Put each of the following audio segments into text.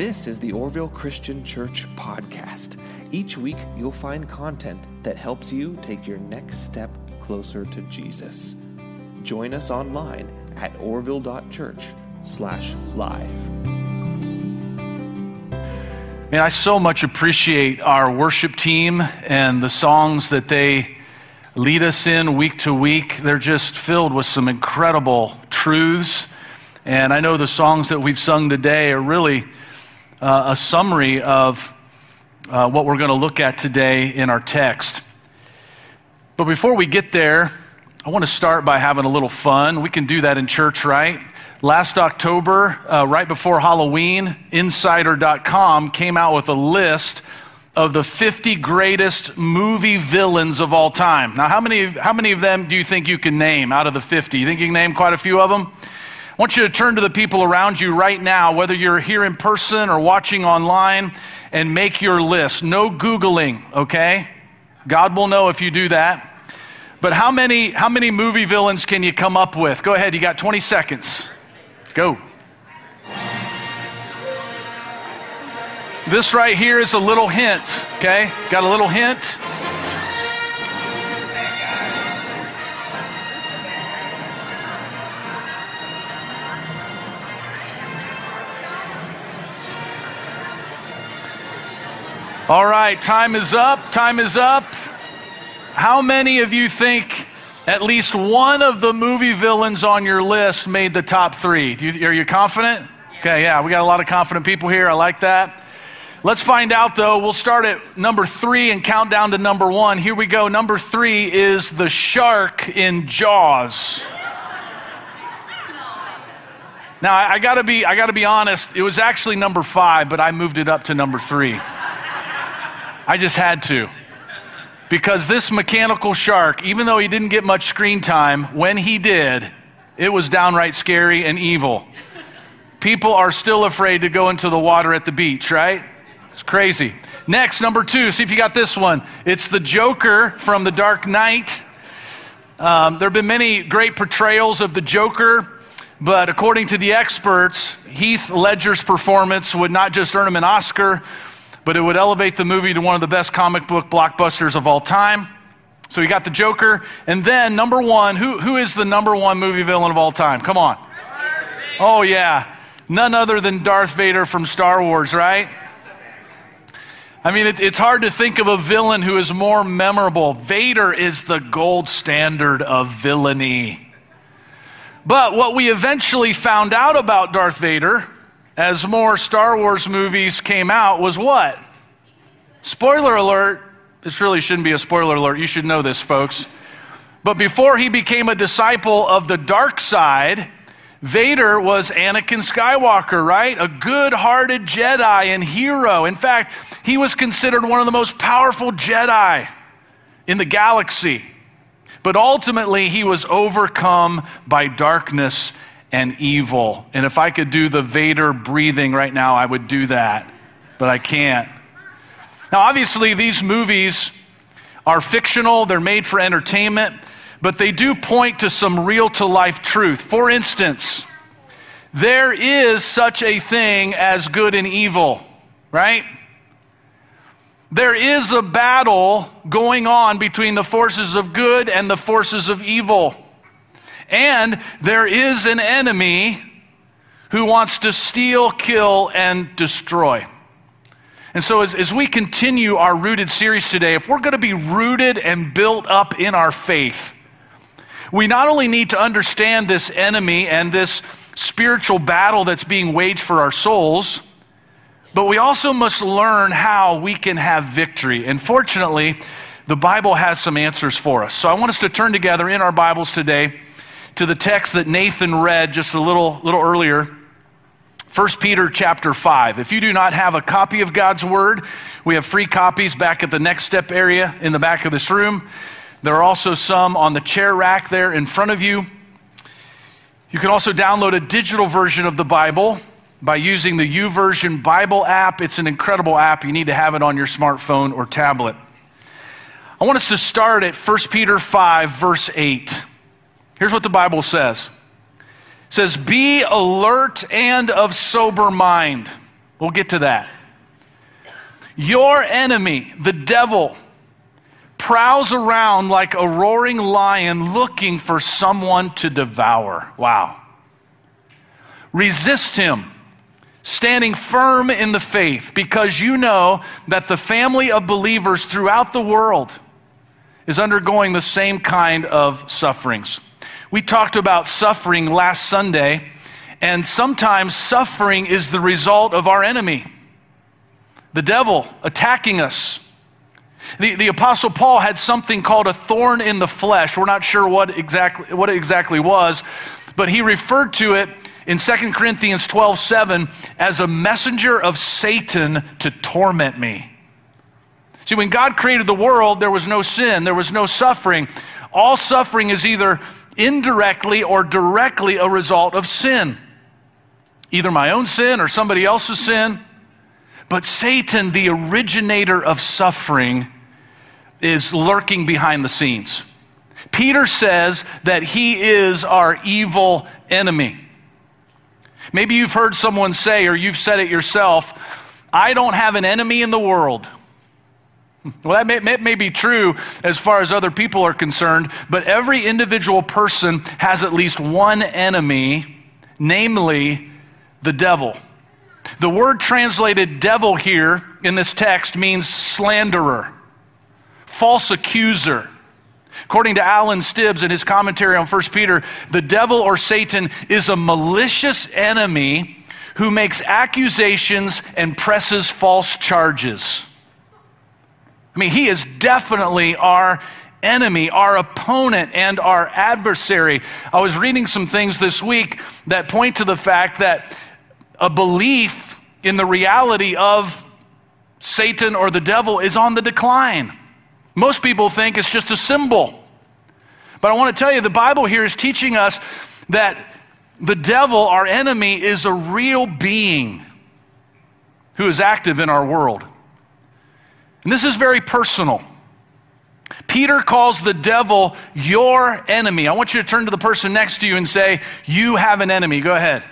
This is the Orville Christian Church podcast. Each week, you'll find content that helps you take your next step closer to Jesus. Join us online at orville.church slash live. Man, I so much appreciate our worship team and the songs that they lead us in week to week. They're just filled with some incredible truths. And I know the songs that we've sung today are really uh, a summary of uh, what we're going to look at today in our text. But before we get there, I want to start by having a little fun. We can do that in church, right? Last October, uh, right before Halloween, Insider.com came out with a list of the 50 greatest movie villains of all time. Now, how many, how many of them do you think you can name out of the 50? You think you can name quite a few of them? Want you to turn to the people around you right now, whether you're here in person or watching online, and make your list. No Googling, okay? God will know if you do that. But how many, how many movie villains can you come up with? Go ahead, you got 20 seconds. Go. This right here is a little hint, okay? Got a little hint? All right, time is up. Time is up. How many of you think at least one of the movie villains on your list made the top three? You, are you confident? Okay, yeah, we got a lot of confident people here. I like that. Let's find out though. We'll start at number three and count down to number one. Here we go. Number three is the shark in Jaws. Now I, I gotta be I gotta be honest. It was actually number five, but I moved it up to number three. I just had to. Because this mechanical shark, even though he didn't get much screen time, when he did, it was downright scary and evil. People are still afraid to go into the water at the beach, right? It's crazy. Next, number two, see if you got this one. It's the Joker from The Dark Knight. Um, there have been many great portrayals of the Joker, but according to the experts, Heath Ledger's performance would not just earn him an Oscar, but it would elevate the movie to one of the best comic book blockbusters of all time. So you got the Joker. And then, number one, who, who is the number one movie villain of all time? Come on. Oh, yeah. None other than Darth Vader from Star Wars, right? I mean, it, it's hard to think of a villain who is more memorable. Vader is the gold standard of villainy. But what we eventually found out about Darth Vader as more Star Wars movies came out was what? Spoiler alert. This really shouldn't be a spoiler alert. You should know this, folks. But before he became a disciple of the dark side, Vader was Anakin Skywalker, right? A good hearted Jedi and hero. In fact, he was considered one of the most powerful Jedi in the galaxy. But ultimately, he was overcome by darkness and evil. And if I could do the Vader breathing right now, I would do that. But I can't. Now, obviously, these movies are fictional, they're made for entertainment, but they do point to some real to life truth. For instance, there is such a thing as good and evil, right? There is a battle going on between the forces of good and the forces of evil. And there is an enemy who wants to steal, kill, and destroy. And so, as, as we continue our rooted series today, if we're going to be rooted and built up in our faith, we not only need to understand this enemy and this spiritual battle that's being waged for our souls, but we also must learn how we can have victory. And fortunately, the Bible has some answers for us. So I want us to turn together in our Bibles today to the text that Nathan read just a little, little earlier. 1 Peter chapter 5. If you do not have a copy of God's Word, we have free copies back at the next step area in the back of this room. There are also some on the chair rack there in front of you. You can also download a digital version of the Bible by using the YouVersion Bible app. It's an incredible app. You need to have it on your smartphone or tablet. I want us to start at 1 Peter 5, verse 8. Here's what the Bible says. It says, "Be alert and of sober mind. We'll get to that. Your enemy, the devil, prowls around like a roaring lion looking for someone to devour. Wow. Resist him, standing firm in the faith, because you know that the family of believers throughout the world is undergoing the same kind of sufferings. We talked about suffering last Sunday, and sometimes suffering is the result of our enemy, the devil attacking us. The, the Apostle Paul had something called a thorn in the flesh. We're not sure what exactly, what it exactly was, but he referred to it in 2 Corinthians 12 7 as a messenger of Satan to torment me. See, when God created the world, there was no sin, there was no suffering. All suffering is either indirectly or directly a result of sin, either my own sin or somebody else's sin. But Satan, the originator of suffering, is lurking behind the scenes. Peter says that he is our evil enemy. Maybe you've heard someone say, or you've said it yourself, I don't have an enemy in the world. Well, that may, may, be true as far as other people are concerned, but every individual person has at least one enemy, namely the devil. The word translated devil here in this text means slanderer, false accuser. According to Alan Stibbs in his commentary on 1 Peter, the devil or Satan is a malicious enemy who makes accusations and presses false charges. Mean, he is definitely our enemy, our opponent, and our adversary. I was reading some things this week that point to the fact that a belief in the reality of Satan or the devil is on the decline. Most people think it's just a symbol. But I want to tell you, the Bible here is teaching us that the devil, our enemy, is a real being who is active in our world. And this is very personal. Peter calls the devil your enemy. I want you to turn to the person next to you and say, You have an enemy. Go ahead.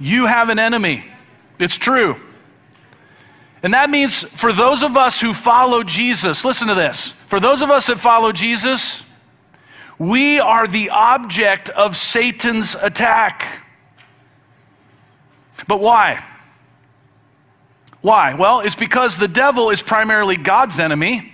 You have an enemy. It's true. And that means for those of us who follow Jesus, listen to this. For those of us that follow Jesus, we are the object of Satan's attack. But why? Why? Well, it's because the devil is primarily God's enemy,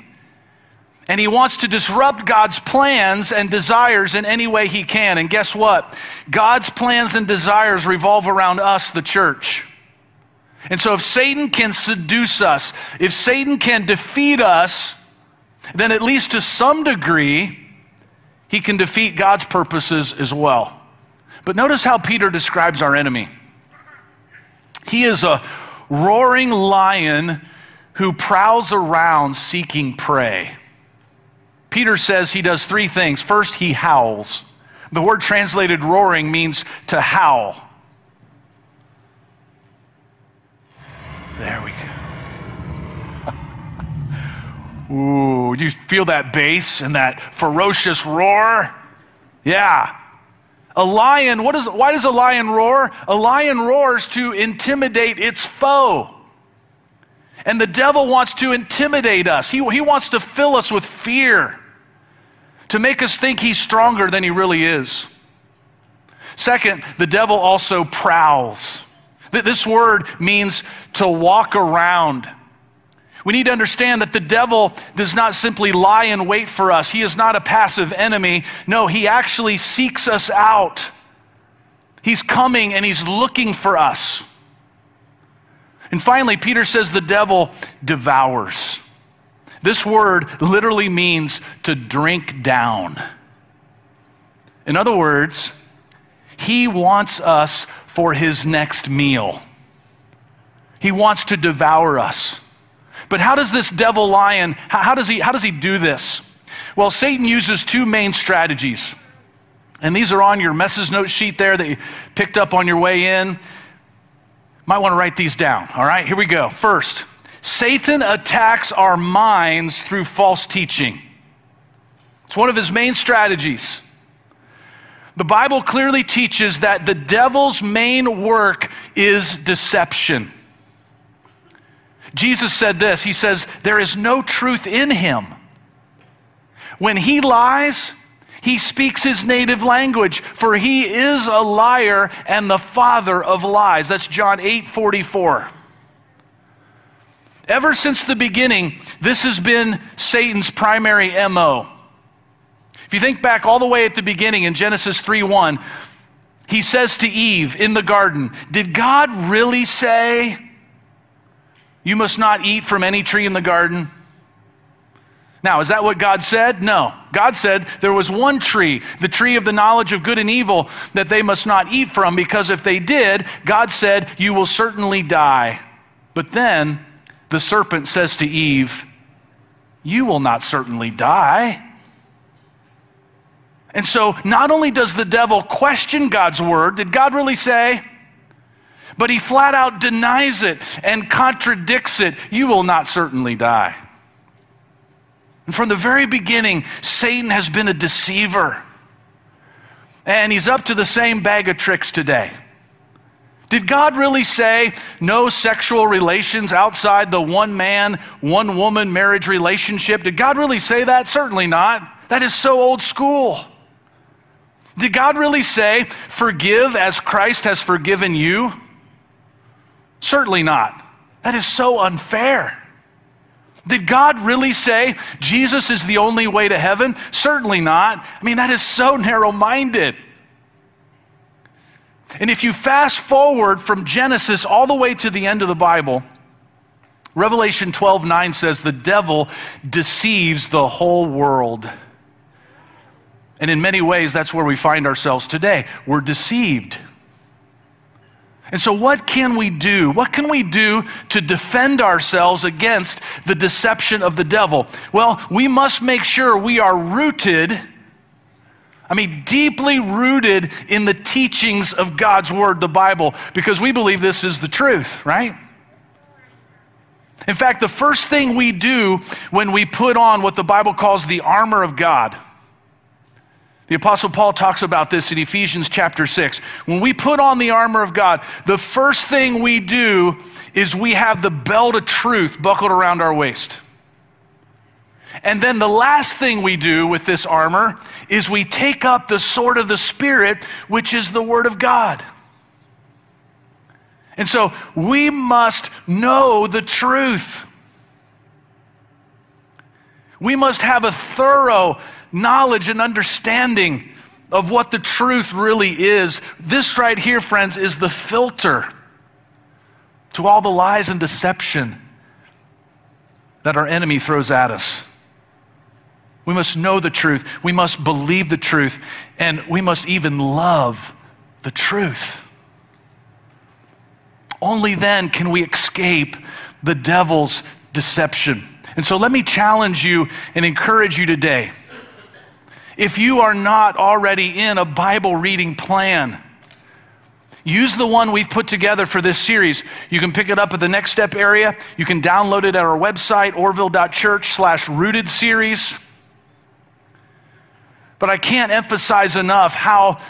and he wants to disrupt God's plans and desires in any way he can. And guess what? God's plans and desires revolve around us, the church. And so, if Satan can seduce us, if Satan can defeat us, then at least to some degree, he can defeat God's purposes as well. But notice how Peter describes our enemy. He is a roaring lion who prowls around seeking prey. Peter says he does three things. First, he howls. The word translated roaring means to howl. There we go. Ooh, you feel that bass and that ferocious roar? Yeah. A lion, what is, why does a lion roar? A lion roars to intimidate its foe. And the devil wants to intimidate us. He, he wants to fill us with fear, to make us think he's stronger than he really is. Second, the devil also prowls. This word means to walk around. We need to understand that the devil does not simply lie in wait for us. He is not a passive enemy. No, he actually seeks us out. He's coming and he's looking for us. And finally, Peter says the devil devours. This word literally means to drink down. In other words, he wants us for his next meal. He wants to devour us. But how does this devil lion, how, how, does he, how does he do this? Well, Satan uses two main strategies. And these are on your message note sheet there that you picked up on your way in. Might want to write these down. All right, here we go. First, Satan attacks our minds through false teaching. It's one of his main strategies. The Bible clearly teaches that the devil's main work is deception. Jesus said this He says, There is no truth in him. When he lies, he speaks his native language, for he is a liar and the father of lies. That's John 8 44. Ever since the beginning, this has been Satan's primary MO. If you think back all the way at the beginning in Genesis 3 1, he says to Eve in the garden, Did God really say, You must not eat from any tree in the garden? Now, is that what God said? No. God said there was one tree, the tree of the knowledge of good and evil, that they must not eat from, because if they did, God said, You will certainly die. But then the serpent says to Eve, You will not certainly die. And so, not only does the devil question God's word, did God really say? But he flat out denies it and contradicts it. You will not certainly die. And from the very beginning, Satan has been a deceiver. And he's up to the same bag of tricks today. Did God really say no sexual relations outside the one man, one woman marriage relationship? Did God really say that? Certainly not. That is so old school. Did God really say, forgive as Christ has forgiven you? Certainly not. That is so unfair. Did God really say Jesus is the only way to heaven? Certainly not. I mean, that is so narrow minded. And if you fast forward from Genesis all the way to the end of the Bible, Revelation 12 9 says, The devil deceives the whole world. And in many ways, that's where we find ourselves today. We're deceived. And so, what can we do? What can we do to defend ourselves against the deception of the devil? Well, we must make sure we are rooted, I mean, deeply rooted in the teachings of God's Word, the Bible, because we believe this is the truth, right? In fact, the first thing we do when we put on what the Bible calls the armor of God, the Apostle Paul talks about this in Ephesians chapter 6. When we put on the armor of God, the first thing we do is we have the belt of truth buckled around our waist. And then the last thing we do with this armor is we take up the sword of the Spirit, which is the Word of God. And so we must know the truth. We must have a thorough knowledge and understanding of what the truth really is. This right here, friends, is the filter to all the lies and deception that our enemy throws at us. We must know the truth. We must believe the truth. And we must even love the truth. Only then can we escape the devil's deception. And so let me challenge you and encourage you today if you are not already in a Bible reading plan, use the one we've put together for this series. You can pick it up at the Next Step area. You can download it at our website, orville.church slash rooted series. But I can't emphasize enough how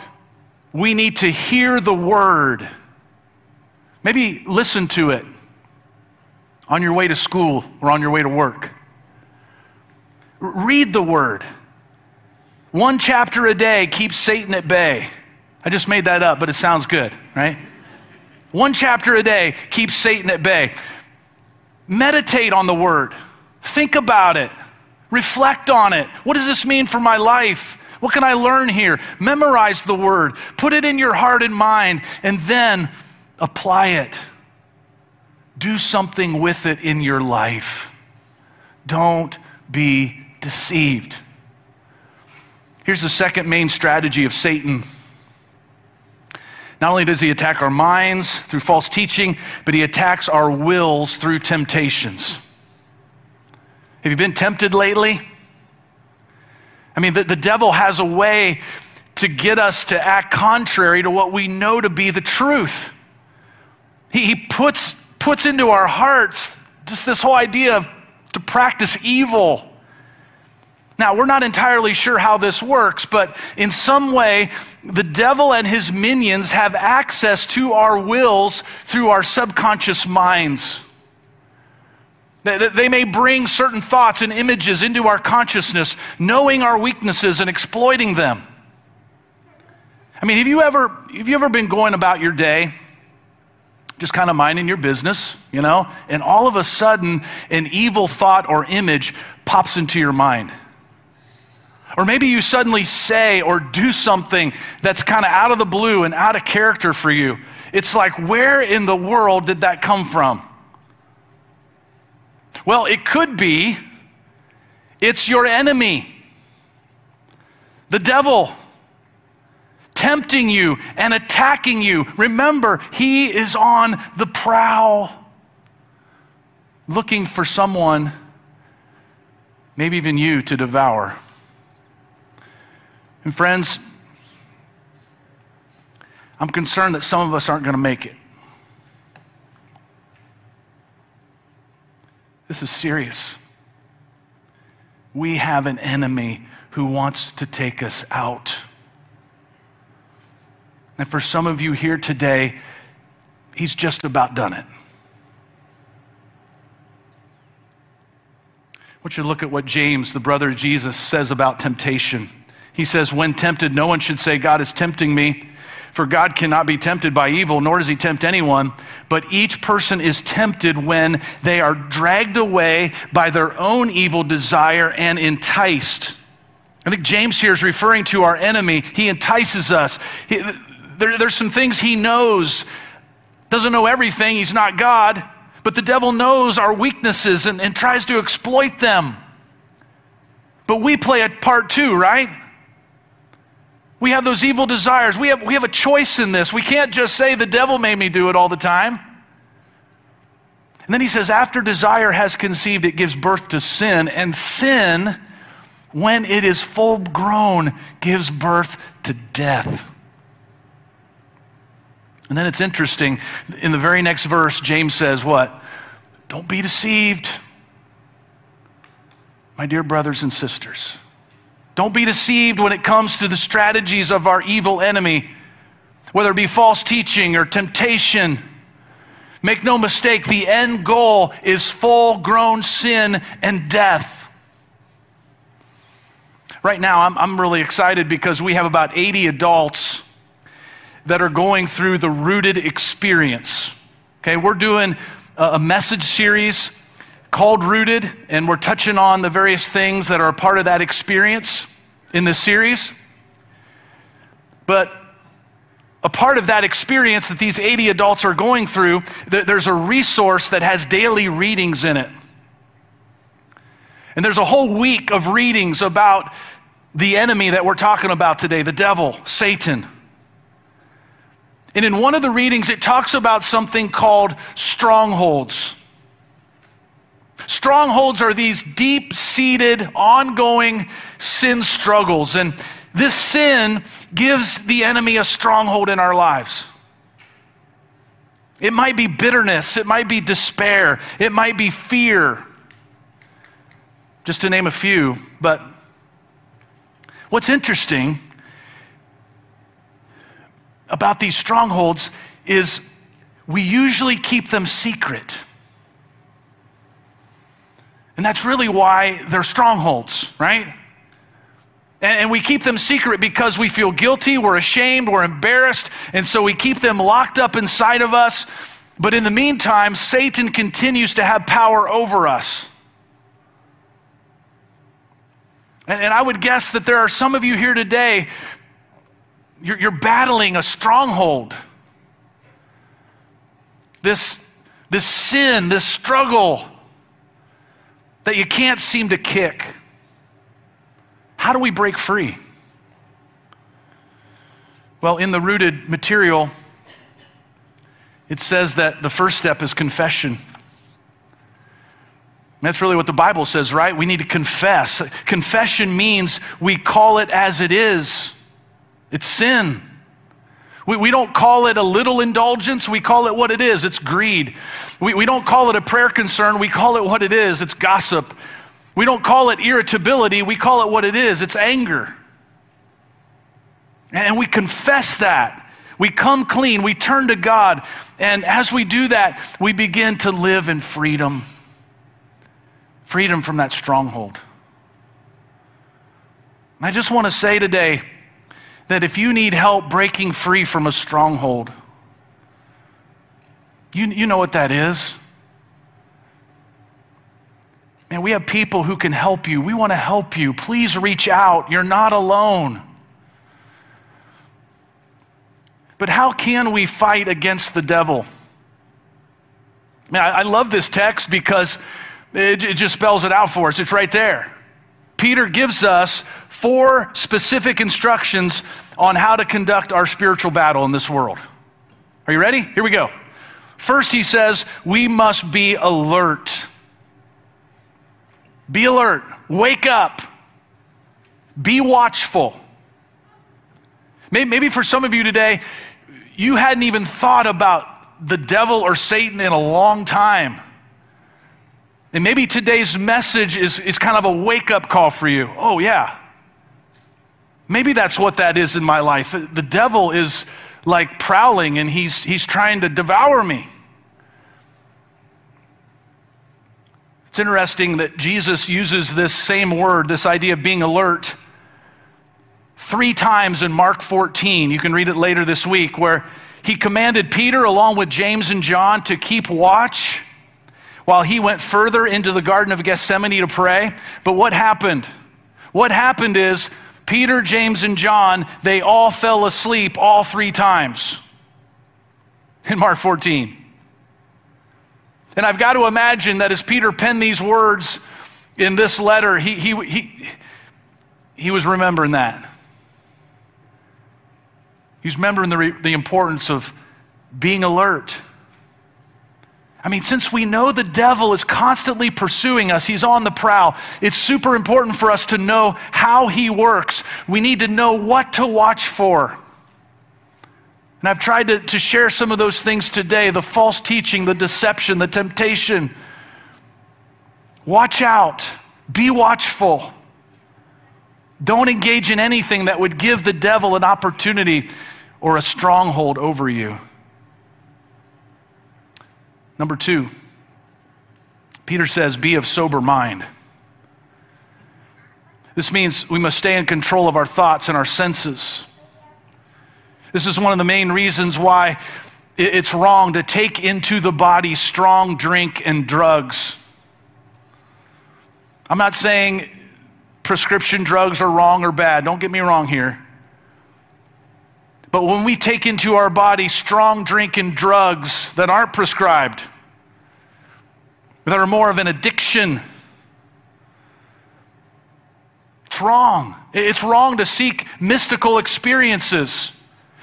we need to hear the word. Maybe listen to it on your way to school or on your way to work. Read the word. One chapter a day keeps Satan at bay. I just made that up, but it sounds good, right? One chapter a day keeps Satan at bay. Meditate on the word, think about it, reflect on it. What does this mean for my life? What can I learn here? Memorize the word, put it in your heart and mind, and then apply it. Do something with it in your life. Don't be deceived. Here's the second main strategy of Satan. Not only does he attack our minds through false teaching, but he attacks our wills through temptations. Have you been tempted lately? I mean, the, the devil has a way to get us to act contrary to what we know to be the truth. He, he puts, puts into our hearts just this whole idea of to practice evil Now, we're not entirely sure how this works, but in some way, the devil and his minions have access to our wills through our subconscious minds. They may bring certain thoughts and images into our consciousness, knowing our weaknesses and exploiting them. I mean, have you ever, have you ever been going about your day, just kind of minding your business, you know, and all of a sudden an evil thought or image pops into your mind? Or maybe you suddenly say or do something that's kind of out of the blue and out of character for you. It's like, where in the world did that come from? Well, it could be it's your enemy, the devil, tempting you and attacking you. Remember, he is on the prowl, looking for someone, maybe even you, to devour. And friends, I'm concerned that some of us aren't going to make it. This is serious. We have an enemy who wants to take us out. And for some of you here today, he's just about done it. I want you to look at what James, the brother of Jesus, says about temptation. He says, When tempted, no one should say, God is tempting me. For God cannot be tempted by evil, nor does he tempt anyone. But each person is tempted when they are dragged away by their own evil desire and enticed. I think James here is referring to our enemy. He entices us. He, there, there's some things he knows. Doesn't know everything, he's not God. But the devil knows our weaknesses and, and tries to exploit them. But we play a part too, right? We have those evil desires. We have, we have a choice in this. We can't just say, the devil made me do it all the time. And then he says, after desire has conceived, it gives birth to sin. And sin, when it is full grown, gives birth to death. And then it's interesting. In the very next verse, James says, What? Don't be deceived, my dear brothers and sisters. Don't be deceived when it comes to the strategies of our evil enemy, whether it be false teaching or temptation. Make no mistake, the end goal is full grown sin and death. Right now, I'm, I'm really excited because we have about 80 adults that are going through the rooted experience. Okay, we're doing a message series called Rooted, and we're touching on the various things that are a part of that experience in this series. But a part of that experience that these 80 adults are going through, there's a resource that has daily readings in it. And there's a whole week of readings about the enemy that we're talking about today, the devil, Satan. And in one of the readings, it talks about something called strongholds. Strongholds are these deep seated, ongoing sin struggles. And this sin gives the enemy a stronghold in our lives. It might be bitterness, it might be despair, it might be fear, just to name a few. But what's interesting about these strongholds is we usually keep them secret. And that's really why they're strongholds, right? And, we keep them secret because we feel guilty, we're ashamed, we're embarrassed, and so we keep them locked up inside of us. But in the meantime, Satan continues to have power over us. And, and I would guess that there are some of you here today, you're, you're battling a stronghold. This, this sin, this struggle that you can't seem to kick. How do we break free? Well, in the rooted material, it says that the first step is confession. That's really what the Bible says, right? We need to confess. Confession means we call it as it is. It's sin. We, we don't call it a little indulgence, we call it what it is it's greed. We, we don't call it a prayer concern, we call it what it is it's gossip. We don't call it irritability, we call it what it is it's anger. And we confess that. We come clean, we turn to God, and as we do that, we begin to live in freedom freedom from that stronghold. I just want to say today that if you need help breaking free from a stronghold, you, you know what that is. Man, we have people who can help you. We want to help you. Please reach out. You're not alone. But how can we fight against the devil? Man, I, I love this text because it, it just spells it out for us. It's right there. Peter gives us four specific instructions on how to conduct our spiritual battle in this world. Are you ready? Here we go. First, he says, we must be alert. Be alert. Wake up. Be watchful. Maybe for some of you today, you hadn't even thought about the devil or Satan in a long time. And maybe today's message is, is kind of a wake up call for you. Oh, yeah. Maybe that's what that is in my life. The devil is like prowling and he's, he's trying to devour me. It's interesting that Jesus uses this same word, this idea of being alert, three times in Mark 14. You can read it later this week, where he commanded Peter, along with James and John, to keep watch while he went further into the Garden of Gethsemane to pray. But what happened? What happened is Peter, James, and John, they all fell asleep all three times in Mark 14. And I've got to imagine that as Peter penned these words in this letter, he, he, he, he was remembering that. He's remembering the, the importance of being alert. I mean, since we know the devil is constantly pursuing us, he's on the prowl, it's super important for us to know how he works. We need to know what to watch for. And I've tried to, to share some of those things today the false teaching, the deception, the temptation. Watch out, be watchful. Don't engage in anything that would give the devil an opportunity or a stronghold over you. Number two, Peter says, be of sober mind. This means we must stay in control of our thoughts and our senses. This is one of the main reasons why it's wrong to take into the body strong drink and drugs. I'm not saying prescription drugs are wrong or bad. Don't get me wrong here. But when we take into our body strong drink and drugs that aren't prescribed, that are more of an addiction, it's wrong. It's wrong to seek mystical experiences.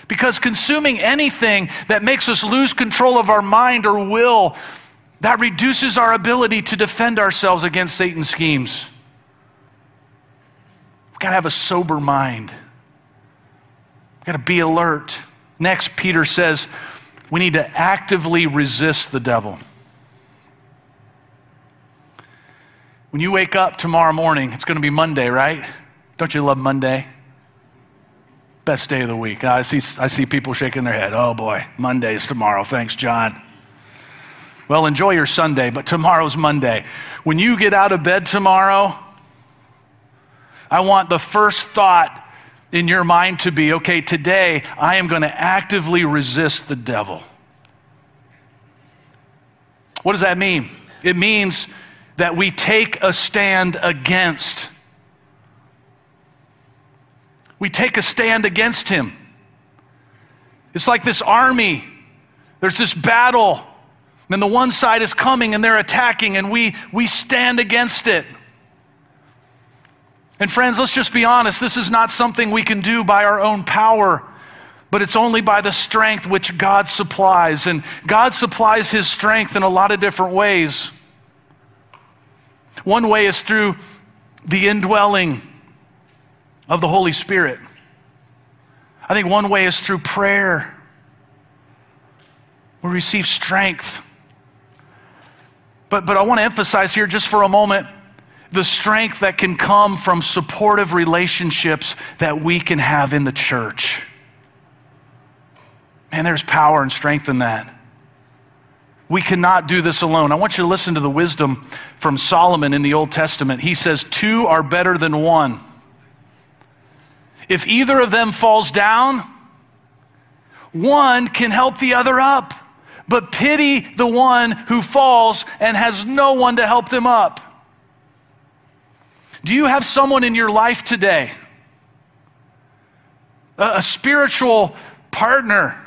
Because consuming anything that makes us lose control of our mind or will, that reduces our ability to defend ourselves against Satan's schemes. We've got to have a sober mind. Got to be alert. Next, Peter says we need to actively resist the devil. When you wake up tomorrow morning, it's going to be Monday, right? Don't you love Monday? Best day of the week. I see, I see people shaking their head. Oh boy, Monday's tomorrow. Thanks, John. Well, enjoy your Sunday, but tomorrow's Monday. When you get out of bed tomorrow, I want the first thought in your mind to be okay, today I am going to actively resist the devil. What does that mean? It means that we take a stand against we take a stand against him. It's like this army. There's this battle, and the one side is coming and they're attacking, and we, we stand against it. And friends, let's just be honest. This is not something we can do by our own power, but it's only by the strength which God supplies. And God supplies his strength in a lot of different ways. One way is through the indwelling of the Holy Spirit. I think one way is through prayer. We receive strength. But, but I want to emphasize here just for a moment the strength that can come from supportive relationships that we can have in the church. Man, there's power and strength in that. We cannot do this alone. I want you to listen to the wisdom from Solomon in the Old Testament. He says, Two are better than one. If either of them falls down, one can help the other up. But pity the one who falls and has no one to help them up. Do you have someone in your life today, a, a spiritual partner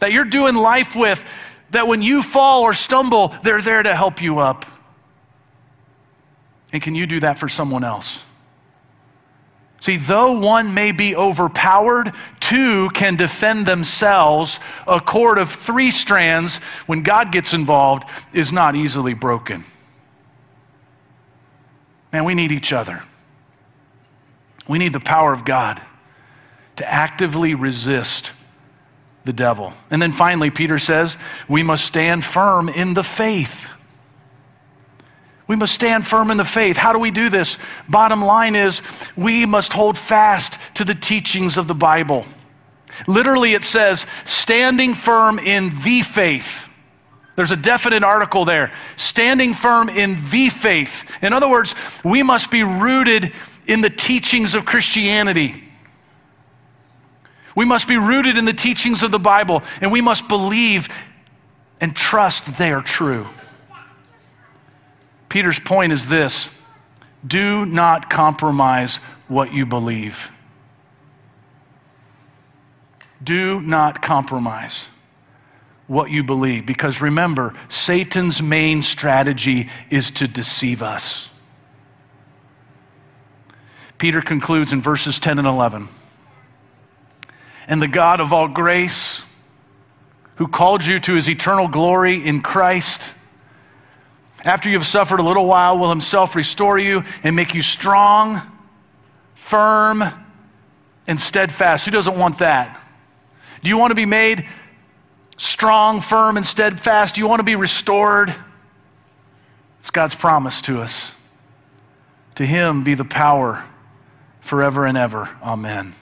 that you're doing life with, that when you fall or stumble, they're there to help you up? And can you do that for someone else? See, though one may be overpowered, two can defend themselves. A cord of three strands, when God gets involved, is not easily broken. Man, we need each other. We need the power of God to actively resist the devil. And then finally, Peter says, we must stand firm in the faith. We must stand firm in the faith. How do we do this? Bottom line is, we must hold fast to the teachings of the Bible. Literally, it says, standing firm in the faith. There's a definite article there. Standing firm in the faith. In other words, we must be rooted in the teachings of Christianity. We must be rooted in the teachings of the Bible, and we must believe and trust they are true. Peter's point is this do not compromise what you believe. Do not compromise what you believe. Because remember, Satan's main strategy is to deceive us. Peter concludes in verses 10 and 11 and the God of all grace, who called you to his eternal glory in Christ, after you have suffered a little while, will himself restore you and make you strong, firm, and steadfast. Who doesn't want that? Do you want to be made strong, firm, and steadfast? You want to be restored? It's God's promise to us. To him be the power forever and ever. Amen.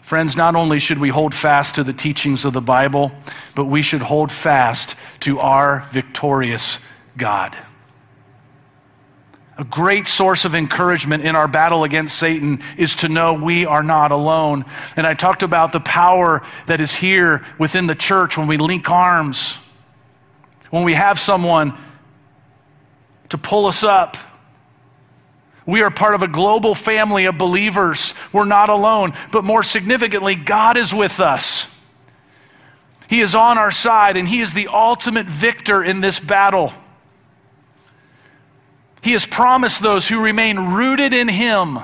Friends, not only should we hold fast to the teachings of the Bible, but we should hold fast to our victorious God. A great source of encouragement in our battle against Satan is to know we are not alone. And I talked about the power that is here within the church when we link arms, when we have someone to pull us up we are part of a global family of believers. We're not alone. But more significantly, God is with us. He is on our side, and He is the ultimate victor in this battle. He has promised those who remain rooted in Him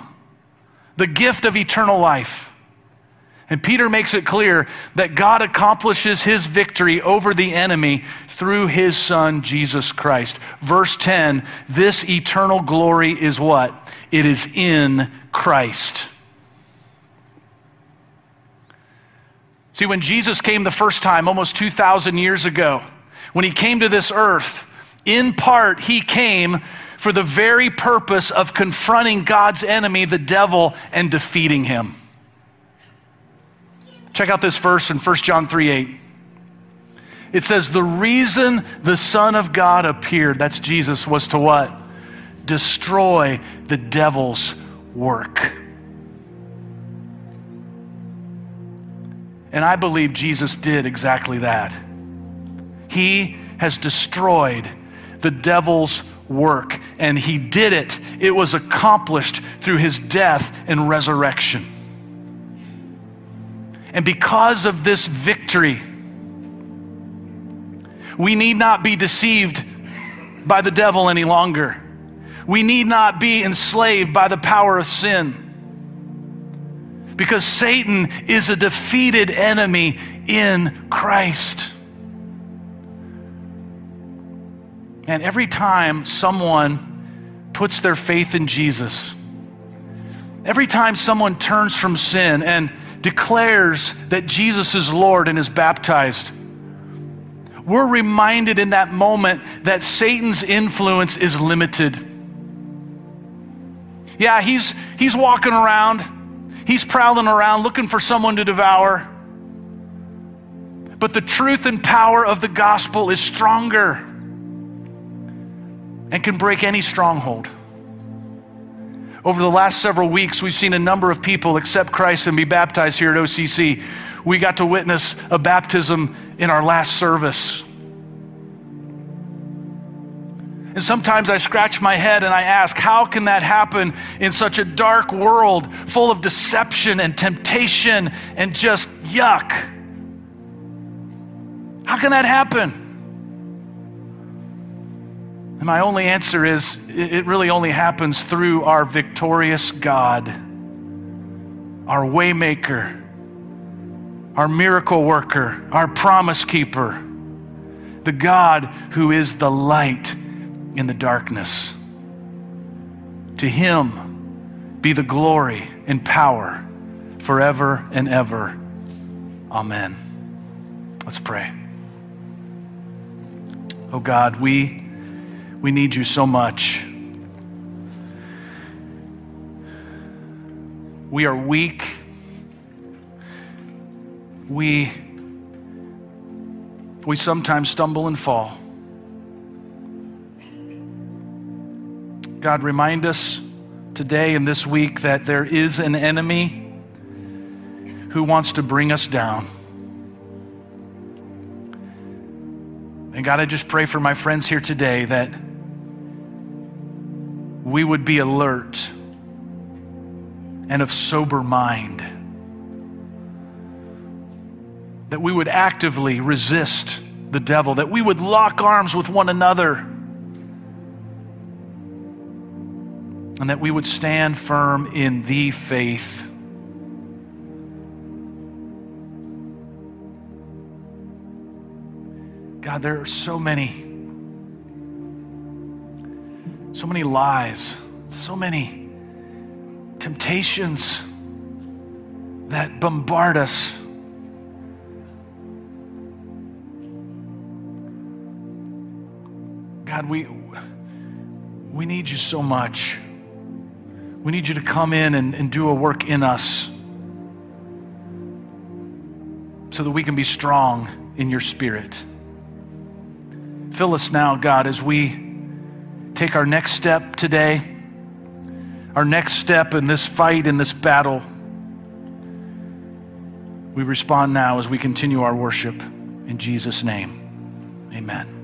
the gift of eternal life. And Peter makes it clear that God accomplishes his victory over the enemy through his son, Jesus Christ. Verse 10 this eternal glory is what? It is in Christ. See, when Jesus came the first time, almost 2,000 years ago, when he came to this earth, in part, he came for the very purpose of confronting God's enemy, the devil, and defeating him. Check out this verse in 1 John 3 8. It says, The reason the Son of God appeared, that's Jesus, was to what? Destroy the devil's work. And I believe Jesus did exactly that. He has destroyed the devil's work, and he did it. It was accomplished through his death and resurrection. And because of this victory, we need not be deceived by the devil any longer. We need not be enslaved by the power of sin. Because Satan is a defeated enemy in Christ. And every time someone puts their faith in Jesus, every time someone turns from sin and declares that Jesus is Lord and is baptized, we're reminded in that moment that Satan's influence is limited. Yeah, he's, he's walking around, he's prowling around looking for someone to devour. But the truth and power of the gospel is stronger and can break any stronghold. Over the last several weeks, we've seen a number of people accept Christ and be baptized here at OCC. We got to witness a baptism in our last service. And sometimes I scratch my head and I ask, how can that happen in such a dark world full of deception and temptation and just yuck? How can that happen? And my only answer is it really only happens through our victorious God, our waymaker, our miracle worker, our promise keeper, the God who is the light in the darkness. To him be the glory and power forever and ever. Amen. Let's pray. Oh God, we, we need you so much. We are weak. We, we sometimes stumble and fall. God, remind us today and this week that there is an enemy who wants to bring us down. And God, I just pray for my friends here today that we would be alert and of sober mind. That we would actively resist the devil, that we would lock arms with one another and that we would stand firm in the faith. God, there are so many, so many lies, so many temptations that bombard us. God, we, we need you so much. We need you to come in and, and do a work in us so that we can be strong in your spirit. Fill us now, God, as we take our next step today, our next step in this fight, in this battle. We respond now as we continue our worship. In Jesus' name, amen.